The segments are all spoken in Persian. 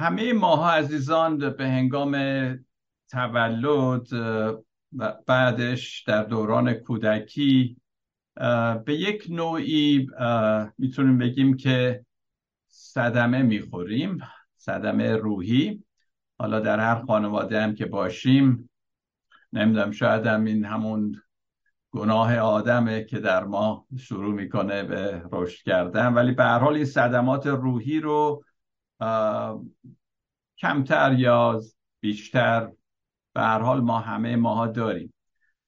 همه ماها عزیزان به هنگام تولد و بعدش در دوران کودکی به یک نوعی می‌تونیم بگیم که صدمه می‌خوریم صدمه روحی. حالا در هر خانواده هم که باشیم نمی‌دونم شاید هم این همون گناه آدمه که در ما شروع می‌کنه به رشد کردن ولی به هر حال این صدمات روحی رو کمتر یا بیشتر به هر حال ما همه ماها داریم.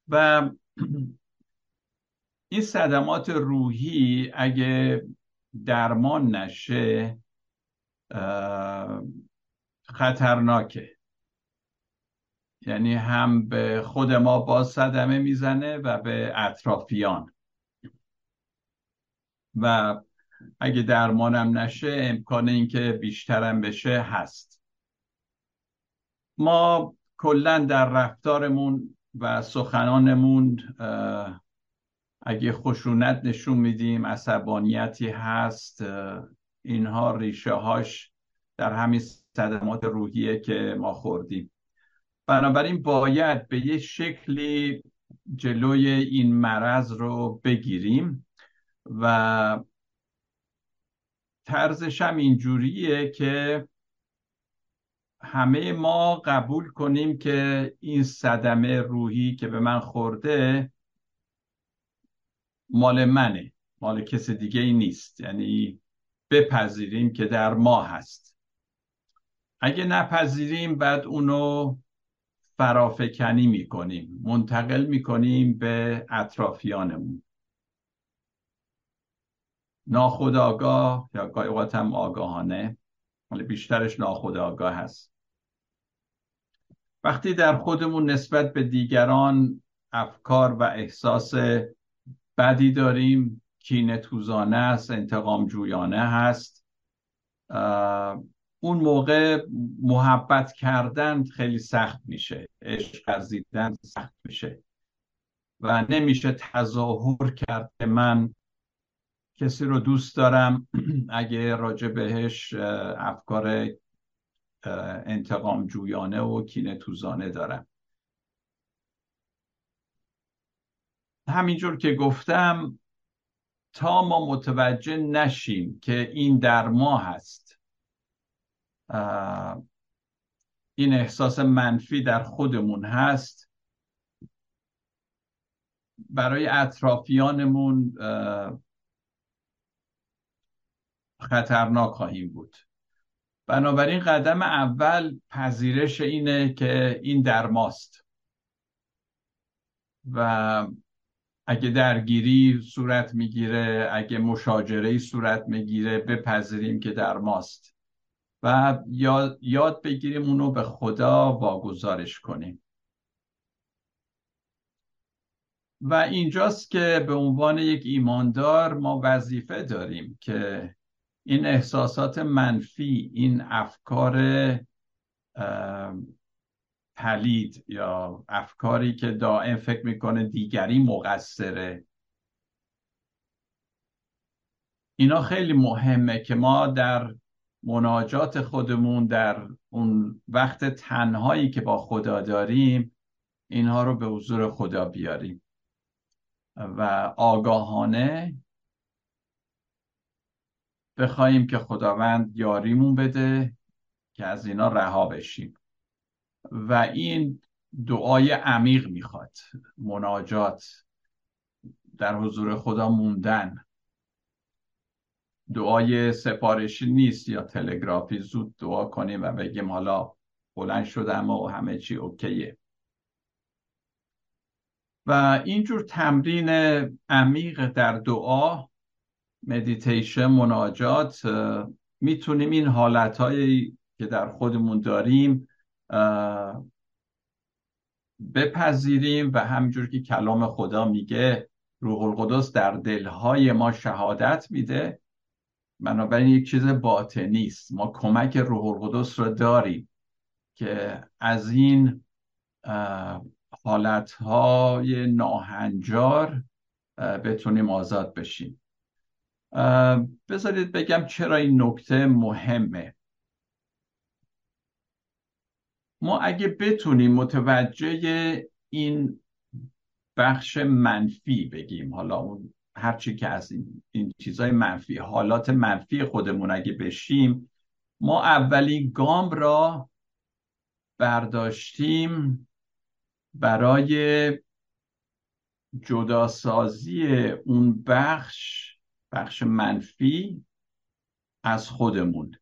و این صدمات روحی اگه درمان نشه خطرناکه. یعنی هم به خود ما با صدمه می‌زنه و به اطرافیان. و اگه درمانم نشه امکان اینکه بیشترم بشه هست. ما کلا در رفتارمون و سخنانمون اگه خشونت نشون میدیم عصبانیتی هست اینها ریشه هاش در همین صدمات روحیه که ما خوردیم. بنابراین باید به یه شکلی جلوی این مرض رو بگیریم و طرزش هم اینجوریه که همه ما قبول کنیم که این صدمه روحی که به من خورده مال منه مال کس دیگه ای نیست. یعنی بپذیریم که در ما هست. اگه نپذیریم بعد اونو فرافکنی می‌کنیم منتقل می‌کنیم به اطرافیانمون. ناخداگاه یا گاهی هم آگاهانه ولی بیشترش ناخداگاه هست. وقتی در خودمون نسبت به دیگران افکار و احساس بدی داریم کینه توزانه است انتقام جویانه هست اون موقع محبت کردن خیلی سخت میشه عشق ورزیدن سخت میشه و نمیشه تظاهر کرد که من کسی رو دوست دارم اگه راجع بهش افکار انتقام جویانه و کینه توزانه دارم. همینجور که گفتم تا ما متوجه نشیم که این در ما هست این احساس منفی در خودمون هست برای اطرافیانمون خطرناک خواهیم بود. بنابراین قدم اول پذیرش اینه که این در ماست. و اگه درگیری صورت می‌گیره اگه مشاجره صورت می‌گیره بپذیریم که در ماست. و یاد, یاد بگیریم اونو به خدا واگذارش کنیم. و اینجاست که به عنوان یک ایماندار ما وظیفه داریم که این احساسات منفی این افکار پلید یا افکاری که دائم فکر می‌کنه دیگری مقصره. اینا خیلی مهمه که ما در مناجات خودمون در اون وقت تنهایی که با خدا داریم اینها رو به حضور خدا بیاریم. و آگاهانه بخواهیم که خداوند یاریمون بده که از اینا رها بشیم. و این دعای عمیق می‌خواد. مناجات. در حضور خدا موندن. دعای سفارشی نیست یا تلگرافی. زود دعا کنیم و بگیم حالا بلند شدم و همه چی اوکیه. و اینجور تمرین عمیق در دعا مدیتیشن مناجات می‌تونیم این حالتهایی که در خودمون داریم بپذیریم و همجور که کلام خدا میگه روح القدس در دلهای ما شهادت میده. بنابراین یک چیز باطنی است. ما کمک روح القدس رو داریم که از این حالتهای ناهنجار بتونیم آزاد بشیم. بذارید بگم چرا این نکته مهمه. ما اگه بتونیم متوجه این بخش منفی بگیم حالا اون هرچی که از این, این چیزای منفی حالات منفی خودمون اگه بشیم ما اولین گام را برداشتیم برای جداسازی اون بخش بخش منفی از خودمون.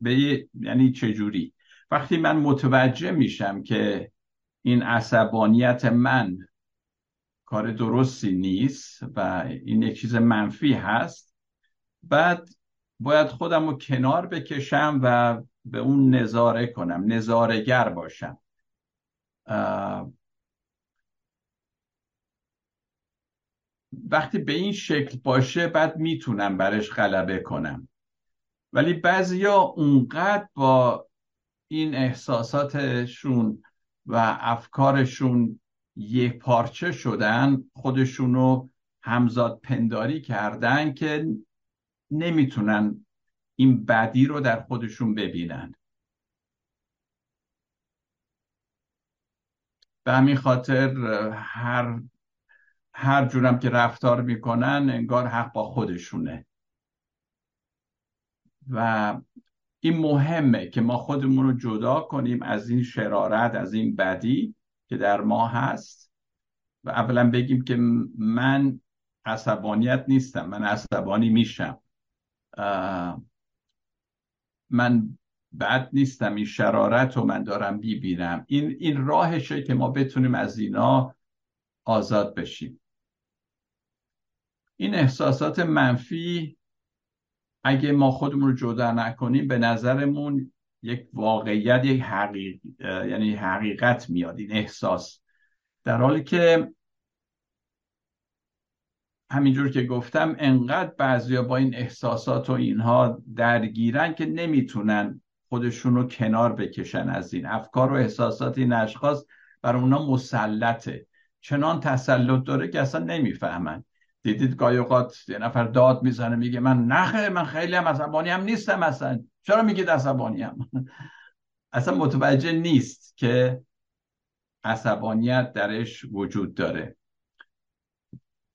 به یعنی چجوری؟ وقتی من متوجه میشم که این عصبانیت من کار درستی نیست و این یک چیز منفی هست بعد باید خودم رو کنار بکشم و به اون نظاره کنم نظارگر باشم. وقتی به این شکل باشه بعد می‌تونم برش غلبه کنم. ولی بعضیا اونقدر با این احساساتشون و افکارشون یه پارچه شدن خودشونو همزاد پنداری کردن که نمی‌تونن این بدی رو در خودشون ببینن. به همین خاطر هر هر جورم که رفتار می‌کنن انگار حق با خودشونه. و این مهمه که ما خودمون رو جدا کنیم از این شرارت از این بدی که در ما هست. و اولا بگیم که من عصبانیت نیستم من عصبانی میشم. من بد نیستم این شرارت رو من دارم بیبینم این, این راهشه که ما بتونیم از اینا آزاد بشیم. این احساسات منفی اگه ما خودمون رو جدا نکنیم به نظرمون یک واقعیت یک حقیق... یعنی حقیقت میاد این احساس. در حالی که همینجور که گفتم انقدر بعضیا با این احساسات و اینها درگیرن که نمی‌تونن خودشون رو کنار بکشن از این. افکار و احساسات این اشخاص بر اونا مسلطه. چنان تسلط داره که اصلا نمی‌فهمن. دیدید گاهی اوقات یه نفر داد می‌زنه میگه من نخه من خیلی هم عصبانی هم نیستم اصلا. چرا میگید عصبانی هم؟ اصلا متوجه نیست که عصبانیت درش وجود داره.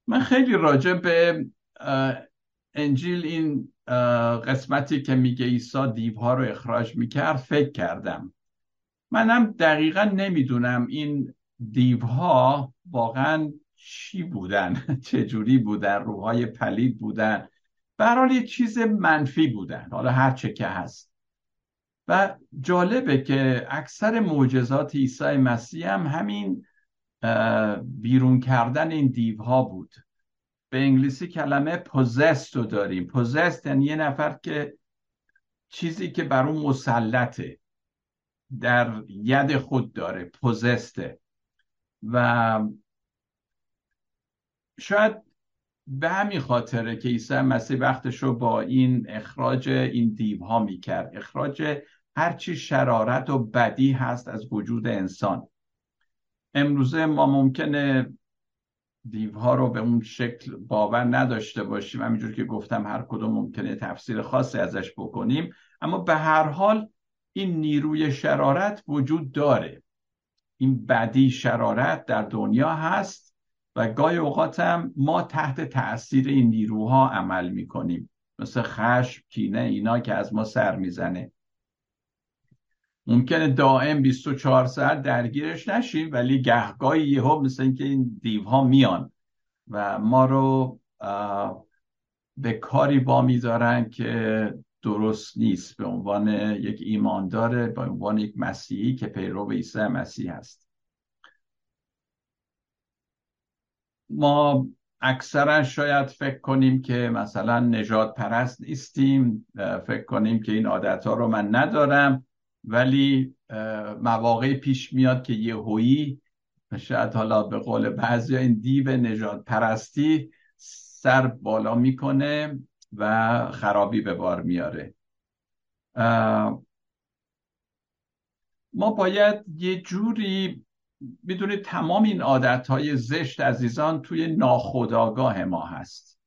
من خیلی راجع به انجیل این قسمتی که میگه عیسی دیوها رو اخراج می‌کرد فکر کردم. منم دقیقا نمی‌دونم این دیوها واقعا چی بودن؟ چجوری بودن؟ روحای پلید بودن. برحال یه چیز منفی بودن. حالا هر چه که هست. و جالبه که اکثر معجزات عیسی مسیح هم همین بیرون کردن این دیوها بود. به انگلیسی کلمه پوزست رو داریم. پوزست یعنی یه نفر که چیزی که بر اون مسلطه. در ید خود داره. پوزسته و شاید به همین خاطره که عیسی مسیح وقتش رو با این اخراج این دیوها می‌کرد. اخراج هرچی شرارت و بدی هست از وجود انسان. امروزه ما ممکنه دیوها رو به اون شکل باور نداشته باشیم. همینجور که گفتم هر کدوم ممکنه تفسیر خاصی ازش بکنیم. اما به هر حال این نیروی شرارت وجود داره. این بدی شرارت در دنیا هست. و گاهی اوقات هم ما تحت تاثیر این نیروها عمل می‌کنیم. مثل خشم کینه اینا که از ما سر می‌زنه. ممکنه دائم 24 ساعت درگیرش نشیم ولی گهگاهی یهو مثل اینکه این دیوها میان و ما رو به کاری با میدارن که درست نیست. به عنوان یک ایماندار به عنوان یک مسیحی که پیرو عیسی مسیح هست. ما اکثرا شاید فکر کنیم که مثلا نجات پرست نیستیم فکر کنیم که این عادت ها رو من ندارم ولی مواقع پیش میاد که یه هویی شاید حالا به قول بعضی این دیو نجات پرستی سر بالا می‌کنه و خرابی به بار میاره. ما باید یه جوری می‌دونید تمام این عادت های زشت عزیزان توی ناخودآگاه ما هست.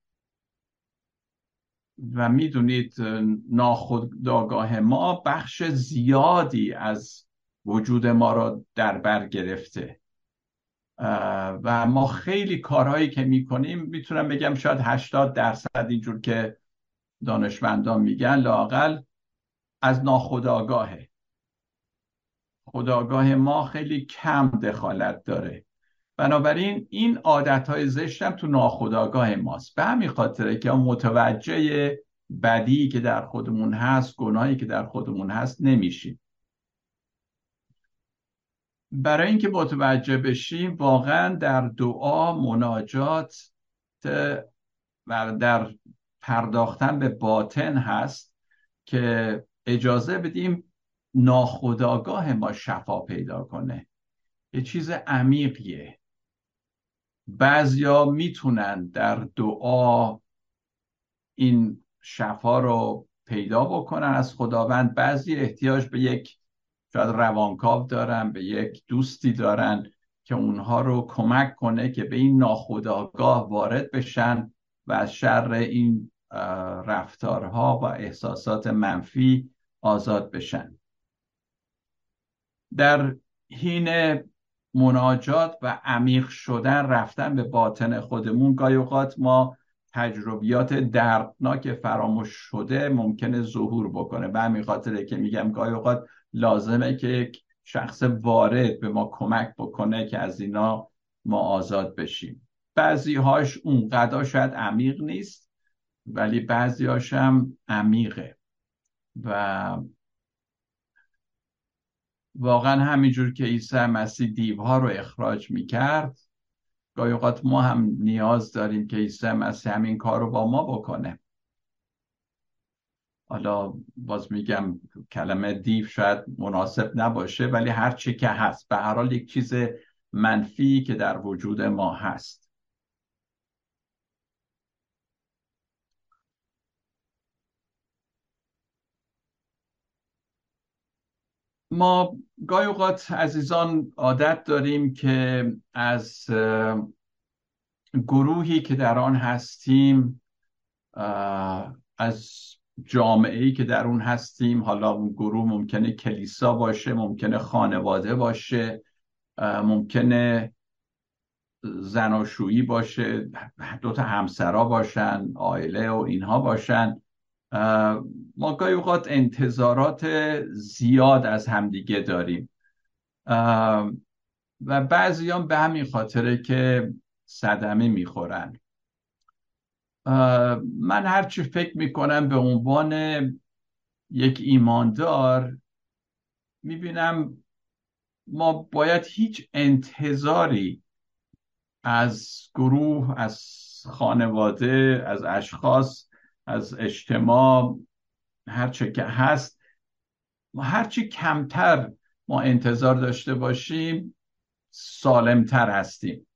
و می‌دونید ناخودآگاه ما بخش زیادی از وجود ما را در بر گرفته. و ما خیلی کارهایی که می‌کنیم می‌تونم بگم شاید 80 درصد اینجور که دانشمندان میگن لاقل از ناخداگاهه خداگاه ما خیلی کم دخالت داره. بنابراین این عادت های زشتم تو ناخداگاه ماست. به همین خاطره که متوجه بدی که در خودمون هست گناهی که در خودمون هست نمیشیم. برای اینکه متوجه بشیم واقعا در دعا مناجات و در پرداختن به باطن هست که اجازه بدیم ناخداگاه ما شفا پیدا کنه. یه چیز عمیقیه. بعضیا می‌تونن در دعا این شفا رو پیدا بکنن از خداوند. بعضی احتیاج به یک شاید روانکاو دارن به یک دوستی دارن که اونها رو کمک کنه که به این ناخداگاه وارد بشن و از شر این رفتارها و احساسات منفی آزاد بشن. در حین مناجات و عمیق شدن رفتن به باطن خودمون گاهی اوقات ما تجربیات دردناک فراموش شده ممکنه ظهور بکنه. به همین خاطره که میگم گاهی اوقات لازمه که یک شخص وارد به ما کمک بکنه که از اینا ما آزاد بشیم. بعضی هاش اونقدر شاید عمیق نیست ولی بعضی هاش هم عمیقه. و واقعا همینجور که عیسی مسیح دیوها رو اخراج می‌کرد گاهی اوقات ما هم نیاز داریم که عیسی مسیح همین کار رو با ما بکنه. حالا باز میگم کلمه دیو شاید مناسب نباشه ولی هر چی که هست به هر حال یک چیز منفی که در وجود ما هست. ما گاهی اوقات عزیزان عادت داریم که از گروهی که در آن هستیم از جامعه ای که در اون هستیم حالا اون گروه ممکنه کلیسا باشه ممکنه خانواده باشه ممکنه زناشویی باشه دو تا همسرا باشن عائله و اینها باشن. ما گاهی اوقات انتظارات زیاد از همدیگه داریم. و بعضیان به همین خاطره که صدمه می‌خورن. من هرچی فکر می‌کنم به عنوان یک ایماندار می‌بینم ما باید هیچ انتظاری از گروه از خانواده از اشخاص از اجتماع هرچه که هست ما هرچی کمتر ما انتظار داشته باشیم سالمتر هستیم.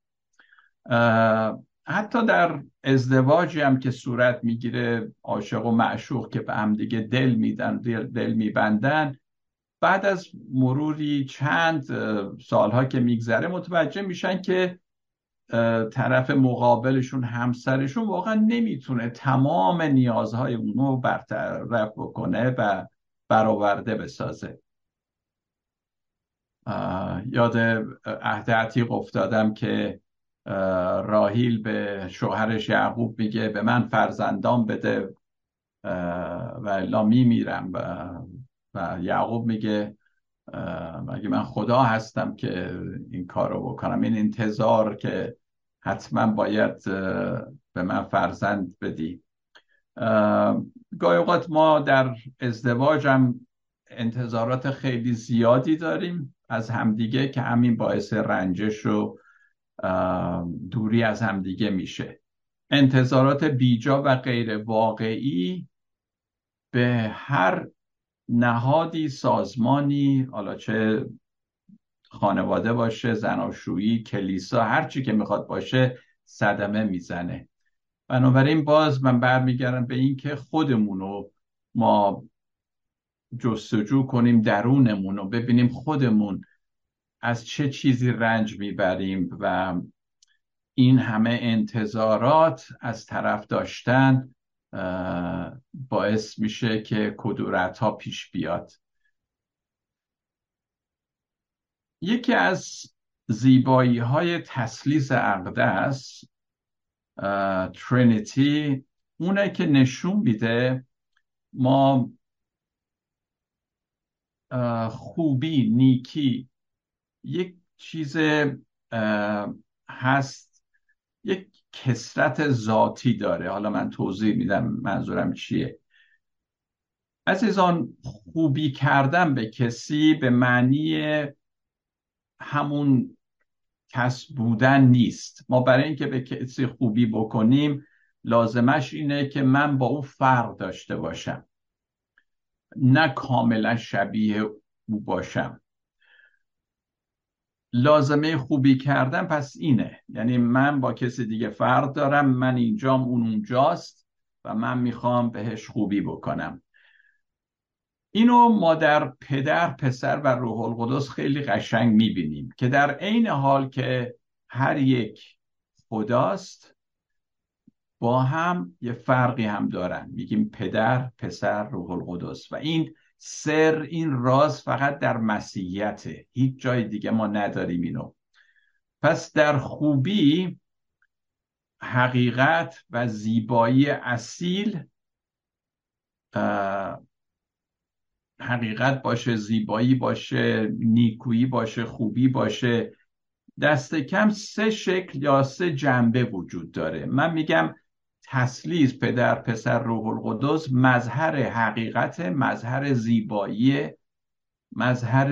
حتی در ازدواجی هم که صورت می‌گیره عاشق و معشوق که به هم دیگه دل میدن دل, دل میبندن بعد از مروری چند سالها که میگذره متوجه میشن که طرف مقابلشون همسرشون واقعا نمی‌تونه تمام نیازهای اونو برطرف بکنه و برآورده بسازه. یاد عهد عتیق افتادم که راهیل به شوهرش یعقوب میگه به من فرزندان بده و الا میمیرم. و, و یعقوب میگه مگه من خدا هستم که این کار رو بکنم. این انتظار که حتما باید به من فرزند بدی. گاهی اوقات ما در ازدواج هم انتظارات خیلی زیادی داریم. از همدیگه که همین باعث رنجش و دوری از همدیگه میشه. انتظارات بیجا و غیر واقعی به هر نهادی سازمانی حالا چه خانواده باشه زناشویی کلیسا هر چی که می‌خواد باشه صدمه می‌زنه. بنابراین باز من برمیگردم به این که خودمون رو ما جستجو کنیم درونمون رو ببینیم خودمون از چه چیزی رنج می‌بریم و این همه انتظارات از طرف داشتن باعث میشه که کدورت ها پیش بیاد. یکی از زیبایی های تسلیس اقدس ترینیتی اونه که نشون میده ما خوبی نیکی یک چیز هست. یک کسرت ذاتی داره. حالا من توضیح میدم منظورم چیه. عزیزان خوبی کردن به کسی به معنی همون کس بودن نیست. ما برای اینکه به کسی خوبی بکنیم لازمش اینه که من با او فرق داشته باشم. نه کاملا شبیه او باشم. لازمه خوبی کردن پس اینه. یعنی من با کسی دیگه فرق دارم من اینجام اون اونجاست و من می‌خوام بهش خوبی بکنم. اینو ما در پدر پسر و روح القدس خیلی قشنگ می‌بینیم که در عین حال که هر یک خداست با هم یه فرقی هم دارن. میگیم پدر پسر روح القدس. و این سر این راز فقط در مسیحیته. هیچ جای دیگه ما نداریم اینو. پس در خوبی حقیقت و زیبایی اصیل حقیقت باشه زیبایی باشه نیکویی باشه خوبی باشه دست کم سه شکل یا سه جنبه وجود داره. من میگم تسلیس پدر پسر روح القدس مظهر حقیقت مظهر زیبایی مظهر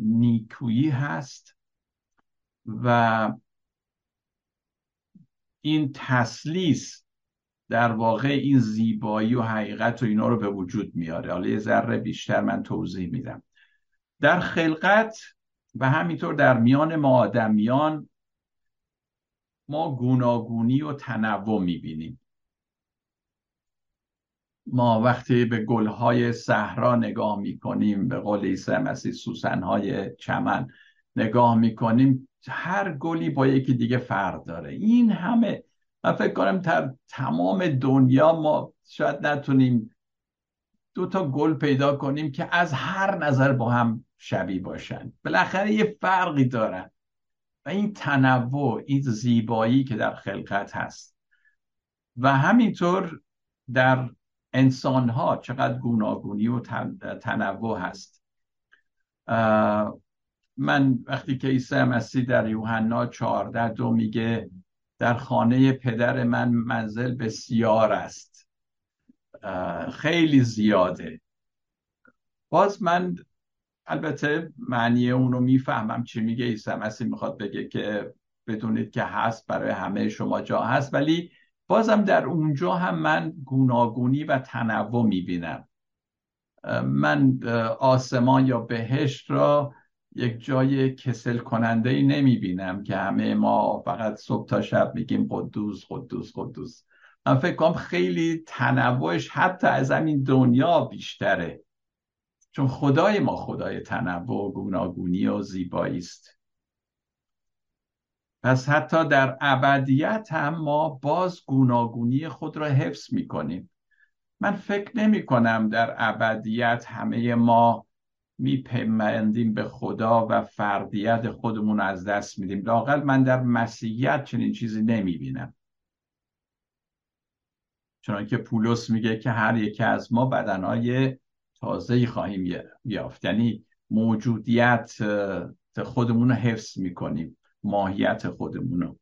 نیکویی هست و این تسلیس در واقع این زیبایی و حقیقت و اینا رو به وجود میاره. حالا یه ذره بیشتر من توضیح میدم. در خلقت و همینطور در میان ما آدمیان ما گوناگونی و تنوع می‌بینیم. ما وقتی به گلهای صحرا نگاه می‌کنیم به قول عیسی مسیح سوسنهای چمن نگاه می‌کنیم هر گلی با یکی دیگه فرق داره. این همه من فکر کنم در تمام دنیا ما شاید نتونیم دو تا گل پیدا کنیم که از هر نظر با هم شبیه باشن. بالاخره یه فرقی دارن. و این تنوع این زیبایی که در خلقت هست. و همینطور در انسان ها چقدر گوناگونی و تنوع هست. من وقتی که عیسی مسیح در یوحنا 14 دو میگه در خانه پدر من منزل بسیار است. خیلی زیاده. باز من البته معنی اون رو می‌فهمم چی میگه. عیسی مسیح می‌خواد بگه که بدونید که هست برای همه شما جا هست. ولی بازم در اونجا هم من گوناگونی و تنوع می‌بینم. من آسمان یا بهشت را یک جای کسل کننده ای نمی بینم که همه ما فقط صبح تا شب میگیم قدوس قدوس قدوس. من فکر کنم خیلی تنوعش حتی از همین دنیا بیشتره. چون خدای ما خدای تنوع و گوناگونی و زیبایی است. پس حتی در ابدیت هم ما باز گوناگونی خود را حفظ می‌کنیم. من فکر نمی کنم در ابدیت همه ما میپیمندیم به خدا و فردیت خودمون از دست میدیم. لاقل من در مسیحیت چنین چیزی نمی‌بینم. چون که پولس میگه که هر یکی از ما بدنهای تازه خواهیم یافت. یعنی موجودیت خودمون رو حفظ می‌کنیم. ماهیت خودمون رو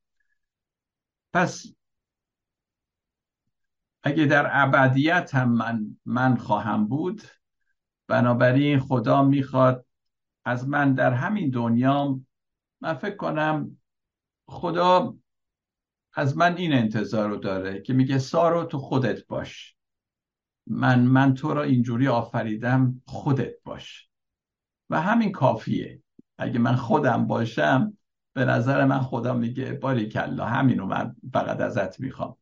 پس اگه در ابدیت هم من, من خواهم بود بنابراین خدا می‌خواد از من در همین دنیا من فکر کنم خدا از من این انتظار رو داره که میگه سارو تو خودت باش. من من تو را اینجوری آفریدم خودت باش. و همین کافیه. اگه من خودم باشم به نظر من خدا میگه باری کلا همینو من فقط ازت می‌خوام.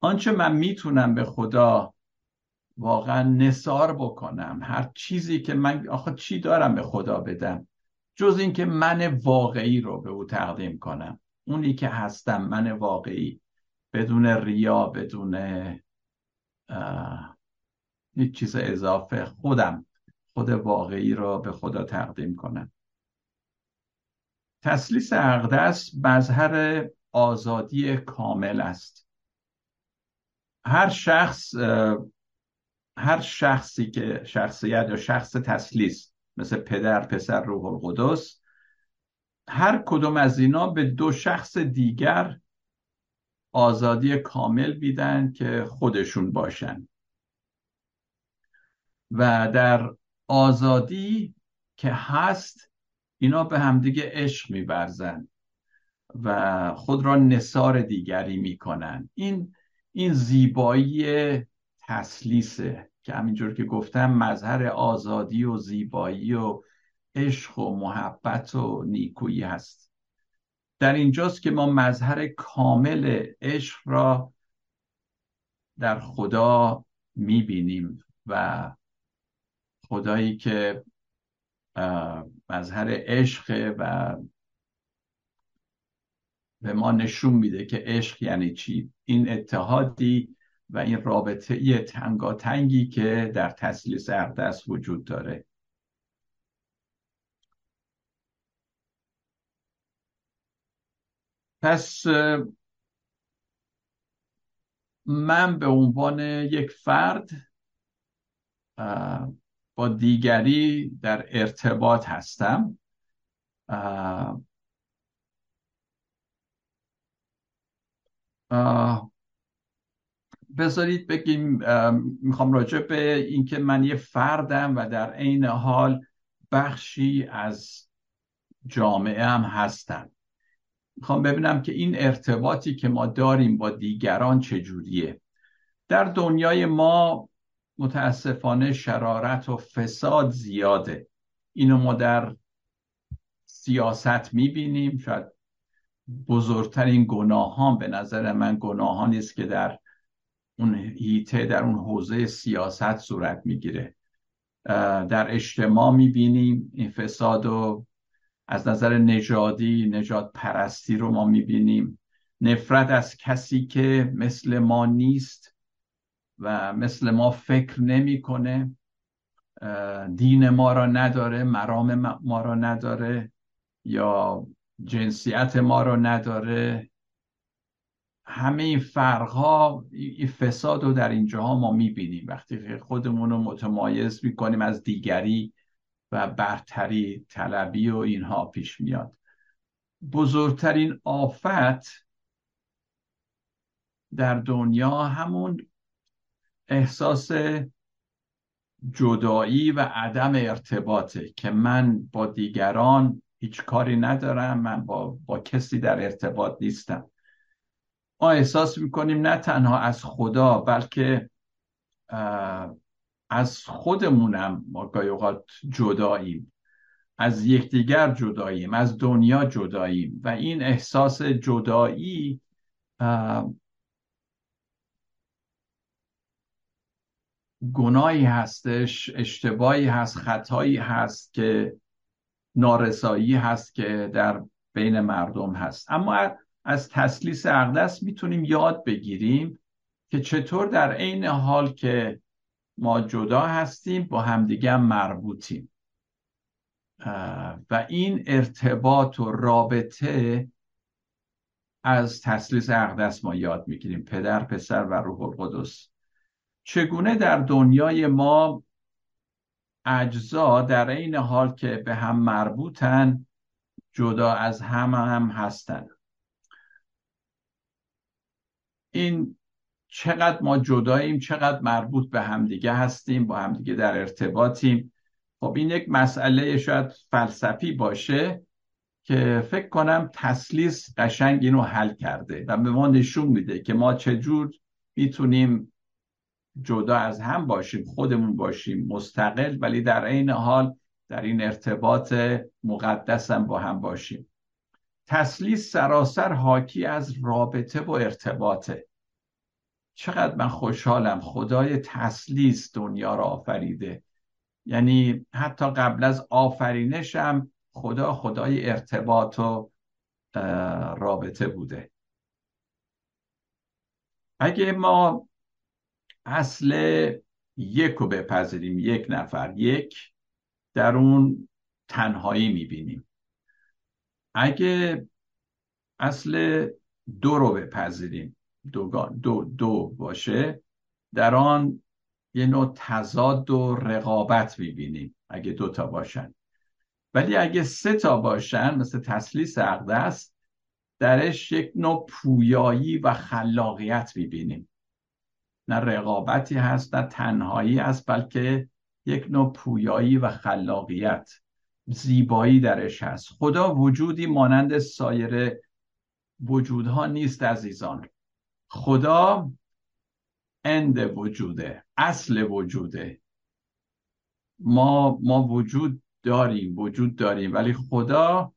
آنچه من می‌تونم به خدا واقعا نصار بکنم هر چیزی که من آخه چی دارم به خدا بدم؟ جز اینکه من واقعی رو به او تقدیم کنم. اونی که هستم من واقعی بدون ریا بدون هیچ چیز اضافه خودم خود واقعی رو به خدا تقدیم کنم. تسلیس اقدس مظهر آزادی کامل است. هر شخص هر شخصی که شخصیت یا شخص تسلیس مثل پدر پسر روح القدس هر کدوم از اینا به دو شخص دیگر آزادی کامل بیدن که خودشون باشن. و در آزادی که هست اینا به همدیگه عشق میبرزن و خود را نصار دیگری می‌کنن. این این زیبایی تسلیسه که همینجور که گفتم مظهر آزادی و زیبایی و عشق و محبت و نیکویی هست. در اینجاست که ما مظهر کامل عشق را در خدا می‌بینیم و خدایی که مظهر عشق و به ما نشون میده که عشق یعنی چی؟ این اتحادی و این رابطه ای تنگاتنگی که در تسلیس اقدس وجود داره. پس من به عنوان یک فرد با دیگری در ارتباط هستم. بذارید بگیم می‌خوام راجع به اینکه من یه فردم و در عین حال بخشی از جامعه هم هستم. می‌خوام ببینم که این ارتباطی که ما داریم با دیگران چجوریه. در دنیای ما متاسفانه شرارت و فساد زیاده. اینو ما در سیاست می‌بینیم. شاید بزرگترین گناهان به نظر من گناهانی است که در اون هیته در اون حوزه سیاست صورت می‌گیره. در اجتماع می‌بینیم این فساد و از نظر نژادی نجات پرستی رو ما می‌بینیم. نفرت از کسی که مثل ما نیست و مثل ما فکر نمی‌کنه دین ما را نداره مرام ما را نداره یا جنسیت ما را نداره. همه این فرقها این فساد رو در اینجاها ما می‌بینیم. وقتی خودمون رو متمایز می‌کنیم از دیگری و برتری طلبی و اینها پیش میاد. بزرگترین آفت در دنیا همون احساس جدایی و عدم ارتباطه که من با دیگران هیچ کاری ندارم من با, با کسی در ارتباط نیستم. ما احساس می‌کنیم نه تنها از خدا بلکه از خودمونم ما اوقات جداییم. از یکدیگر جداییم از دنیا جداییم. و این احساس جدایی گناهی هستش اشتباهی هست خطایی هست که نارسایی هست که در بین مردم هست. اما از تسلیس اقدس می‌تونیم یاد بگیریم که چطور در عین حال که ما جدا هستیم با همدیگه هم مربوطیم و این ارتباط و رابطه از تسلیس اقدس ما یاد می‌گیریم. پدر پسر و روح القدس. چگونه در دنیای ما اجزا در این حال که به هم مربوطن جدا از هم هم هستن؟ این چقدر ما جداییم چقدر مربوط به همدیگه هستیم با همدیگه در ارتباطیم. خب این یک مسئله شاید فلسفی باشه که فکر کنم تسلیس قشنگ اینو حل کرده و به ما نشون میده که ما چجور می‌تونیم جدا از هم باشیم خودمون باشیم مستقل ولی در عین حال در این ارتباط مقدس هم با هم باشیم. تسلیس سراسر حاکی از رابطه و ارتباطه. چقدر من خوشحالم خدای تسلیس دنیا را آفریده. یعنی حتی قبل از آفرینشم خدا خدای ارتباط و رابطه بوده. اگه ما اصل یک رو بپذیریم یک نفر یک در اون تنهایی می‌بینیم. اگه اصل دو رو بپذیریم دو, دو, دو باشه در آن یه نوع تضاد و رقابت می‌بینیم اگه دوتا باشن. ولی اگه سه تا باشن مثل تسلیس اقدس درش یک نوع پویایی و خلاقیت می‌بینیم. نه رقابتی هست نه تنهایی هست بلکه یک نوع پویایی و خلاقیت زیبایی درش هست. خدا وجودی مانند سایر وجودها نیست عزیزان. خدا اند وجوده اصل وجوده. ما ما وجود داریم وجود داریم ولی خدا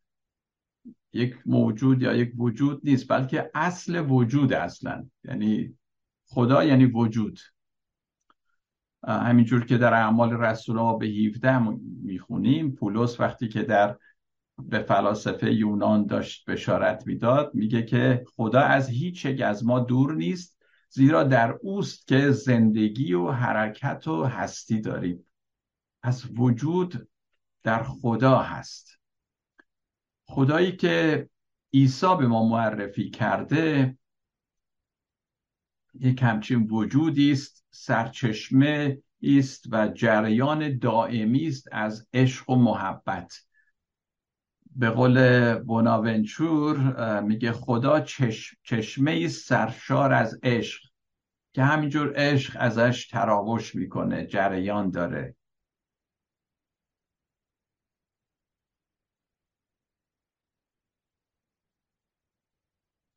یک موجود یا یک وجود نیست بلکه اصل وجود اصلا. یعنی خدا یعنی وجود. همینجور که در اعمال رسول ما به 17 می‌خونیم پولس وقتی که در به فلاسفه یونان داشت بشارت می‌داد میگه که خدا از هیچ یک از ما دور نیست زیرا در اوست که زندگی و حرکت و هستی داریم. پس وجود در خدا هست. خدایی که عیسی به ما معرفی کرده یک همچین وجودی است سرچشمه است و جریان دائمی است از عشق و محبت. به قول بوناونچور میگه خدا چشمه سرشار از عشق که همینجور عشق ازش تراوش می‌کنه جریان داره.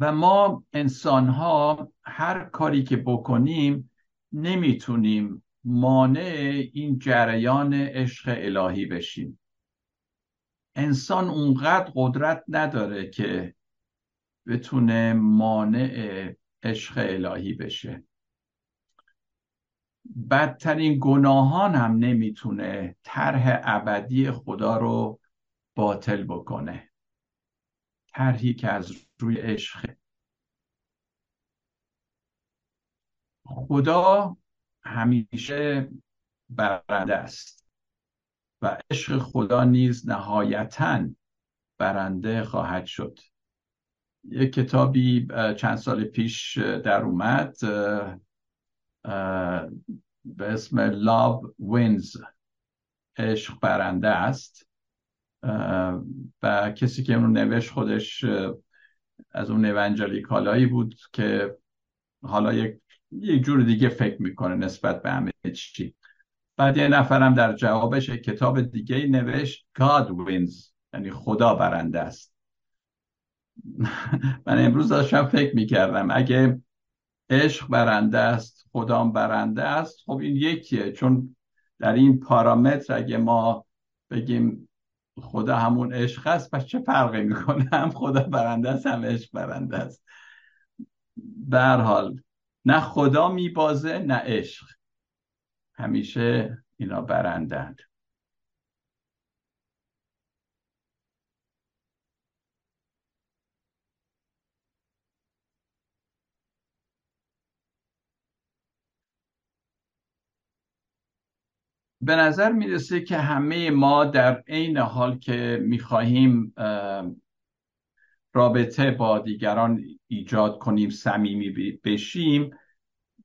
و ما انسان ها هر کاری که بکنیم نمی‌تونیم مانع این جریان عشق الهی بشیم. انسان اونقدر قدرت نداره که بتونه مانع عشق الهی بشه. بدترین گناهان هم نمی‌تونه طرح ابدی خدا رو باطل بکنه. طرحی که از روی عشق. خدا همیشه برنده است و عشق خدا نیز نهایتا برنده خواهد شد. یک کتابی چند سال پیش در اومد به اسم Love Wins عشق برنده است. و کسی که اون نوشت خودش از اون اونجالیکالایی بود که حالا یک یک جور دیگه فکر می‌کنه نسبت به همه چی. بعد یه نفرم در جوابش کتاب دیگه نوشت God wins یعنی خدا برنده است. من امروز داشتم فکر می‌کردم اگه عشق برنده است خدام برنده است خب این یکیه. چون در این پارامتر اگه ما بگیم خدا همون عشق است. پس چه فرقی می‌کنه؟ هم خدا برنده است هم عشق برنده است. به حال نه خدا میبازه نه عشق. همیشه اینا برندند به نظر می‌رسه که همه ما در عین حال که می‌خواهیم رابطه با دیگران ایجاد کنیم صمیمی بشیم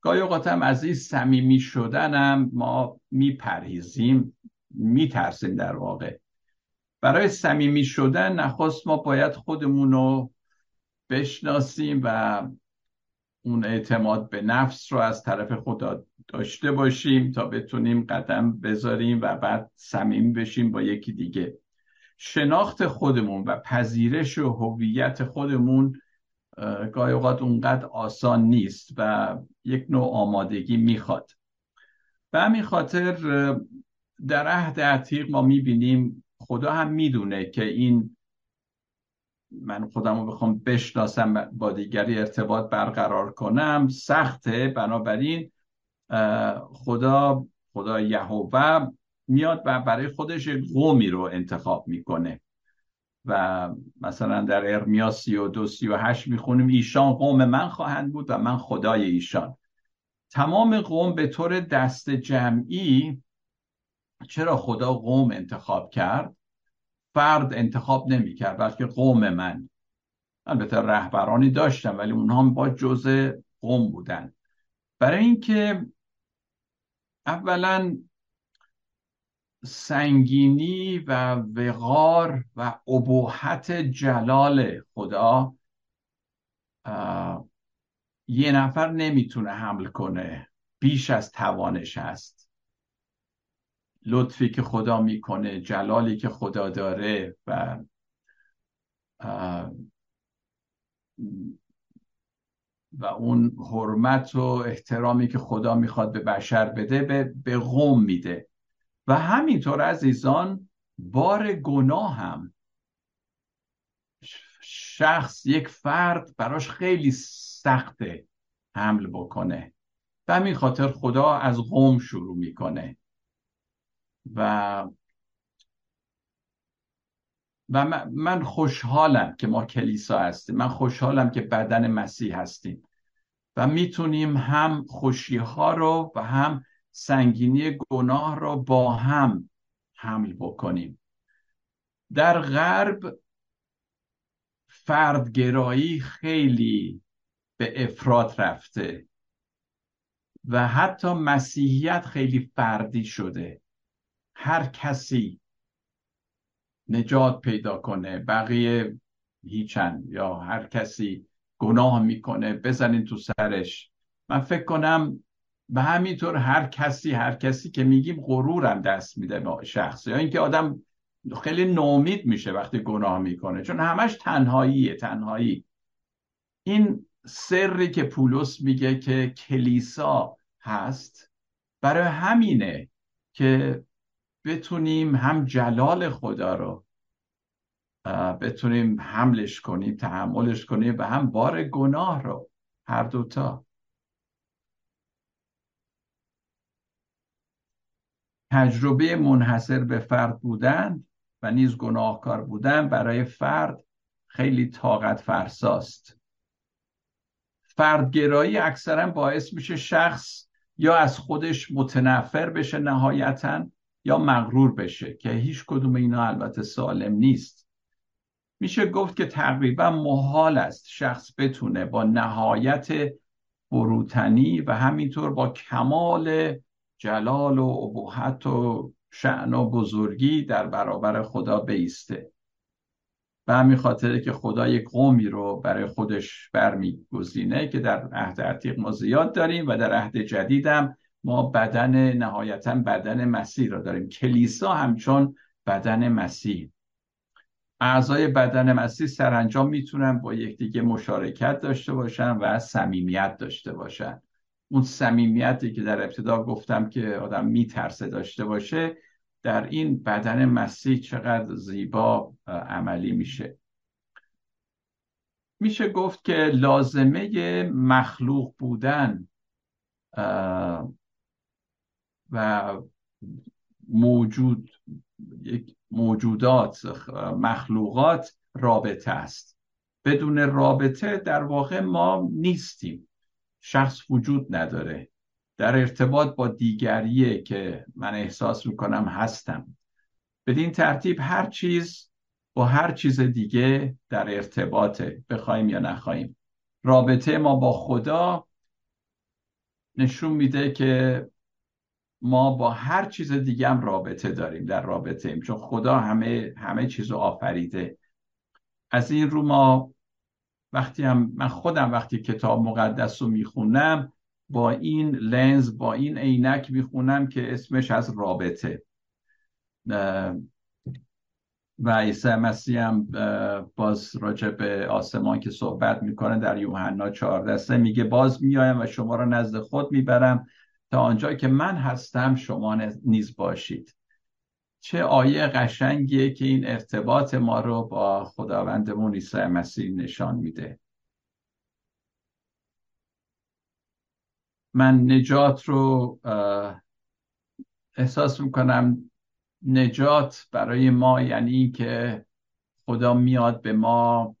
گاهی اوقات هم از این صمیمی شدنم ما میپرهیزیم میترسیم در واقع. برای صمیمی شدن نخواست ما باید خودمون رو بشناسیم و اون اعتماد به نفس رو از طرف خدا داشته باشیم تا بتونیم قدم بذاریم و بعد صمیمی بشیم با یکی دیگه. شناخت خودمون و پذیرش و هویت خودمون گاهی اوقات اونقدر آسان نیست و یک نوع آمادگی می‌خواد. به همین خاطر در عهد عتیق ما می‌بینیم خدا هم می‌دونه که این من خودم رو بخوام بشناسم با دیگری ارتباط برقرار کنم سخته. بنابراین خدا خدا یهوه میاد و برای خودش قومی رو انتخاب می‌کنه. و مثلا در ارمیا سی و دو سی و هشت می‌خونیم ایشان قوم من خواهند بود و من خدای ایشان. تمام قوم به طور دست جمعی چرا خدا قوم انتخاب کرد؟ فرد انتخاب نمی‌کرد بلکه قوم من. البته رهبرانی داشتم ولی اونها با جزء قوم بودن. برای اینکه اولا سنگینی و وقار و ابهت جلال خدا یه نفر نمی‌تونه حمل کنه بیش از توانش هست. لطفی که خدا می‌کنه جلالی که خدا داره و و اون حرمت و احترامی که خدا می‌خواد به بشر بده به, به قوم میده. و همینطور عزیزان بار گناه هم. شخص یک فرد براش خیلی سخته حمل بکنه و همین خاطر خدا از قوم شروع می‌کنه. و و من خوشحالم که ما کلیسا هستیم. من خوشحالم که بدن مسیح هستیم. و می‌تونیم هم خوشی ها رو و هم سنگینی گناه رو با هم حمل بکنیم. در غرب فردگرایی خیلی به افراد رفته و حتی مسیحیت خیلی فردی شده. هر کسی نجات پیدا کنه بقیه هیچن یا هر کسی گناه می‌کنه بزنین تو سرش. من فکر کنم به همینطور هر کسی هر کسی که میگیم غرورم دست میده به شخص یا اینکه آدم خیلی نومید میشه وقتی گناه می‌کنه چون همش تنهاییه تنهایی. این سری که پولس میگه که کلیسا هست برای همینه که بتونیم هم جلال خدا رو بتونیم حملش کنیم تحملش کنیم و هم بار گناه رو هر دوتا تجربه منحصر به فرد بودن و نیز گناهکار بودن برای فرد خیلی طاقت فرساست. فردگرایی اکثرا باعث میشه شخص یا از خودش متنفر بشه نهایتا یا مغرور بشه که هیچ کدوم اینا البته سالم نیست. میشه گفت که تقریبا محال است شخص بتونه با نهایت بروتنی و همینطور با کمال جلال و ابهت و شعن و بزرگی در برابر خدا بیسته. به همین خاطره که خدا یک قومی رو برای خودش برمیگزینه که در عهد عتیق ما زیاد داریم و در عهد جدیدم ما بدن نهایتا بدن مسیح رو داریم. کلیسا همچون بدن مسیح. اعضای بدن مسیح سرانجام می‌تونن با یکدیگه مشارکت داشته باشن و صمیمیت داشته باشن. اون صمیمیتی که در ابتدا گفتم که آدم میترسه داشته باشه در این بدن مسیح چقدر زیبا عملی میشه. میشه گفت که لازمه مخلوق بودن و موجود موجودات مخلوقات رابطه است. بدون رابطه در واقع ما نیستیم. شخص وجود نداره. در ارتباط با دیگریه که من احساس می‌کنم هستم. بدین ترتیب هر چیز با هر چیز دیگه در ارتباطه بخوایم یا نخواهیم. رابطه ما با خدا نشون میده که ما با هر چیز دیگه هم رابطه داریم در رابطه ایم چون خدا همه همه چیز رو آفریده. از این رو ما وقتی هم من خودم وقتی کتاب مقدس رو می‌خونم با این لنز با این عینک می‌خونم که اسمش از رابطه. و عیسی مسیح هم باز راجع به آسمان که صحبت می‌کنه در یوحنا 14 میگه باز میایم و شما را نزد خود می‌برم تا آنجا که من هستم شما نیز باشید. چه آیه قشنگیه که این ارتباط ما رو با خداوندمون عیسی مسیح نشان میده. من نجات رو احساس می‌کنم نجات برای ما یعنی که خدا میاد به ما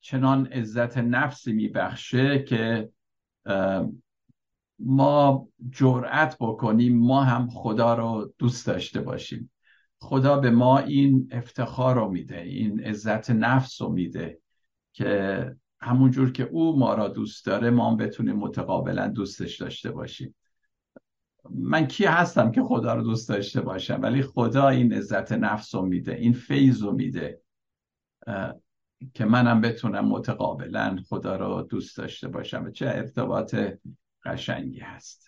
چنان عزت نفسی میبخشه که ما جرأت بکنیم ما هم خدا رو دوست داشته باشیم. خدا به ما این افتخار رو میده این عزت نفس رو میده که همونجور که او ما را دوست داره ما هم بتونیم متقابلا دوستش داشته باشیم. من کی هستم که خدا رو دوست داشته باشم؟ ولی خدا این عزت نفس رو میده این فیض رو میده که منم بتونم متقابلا خدا رو دوست داشته باشم. چه ارتباط قشنگی هست.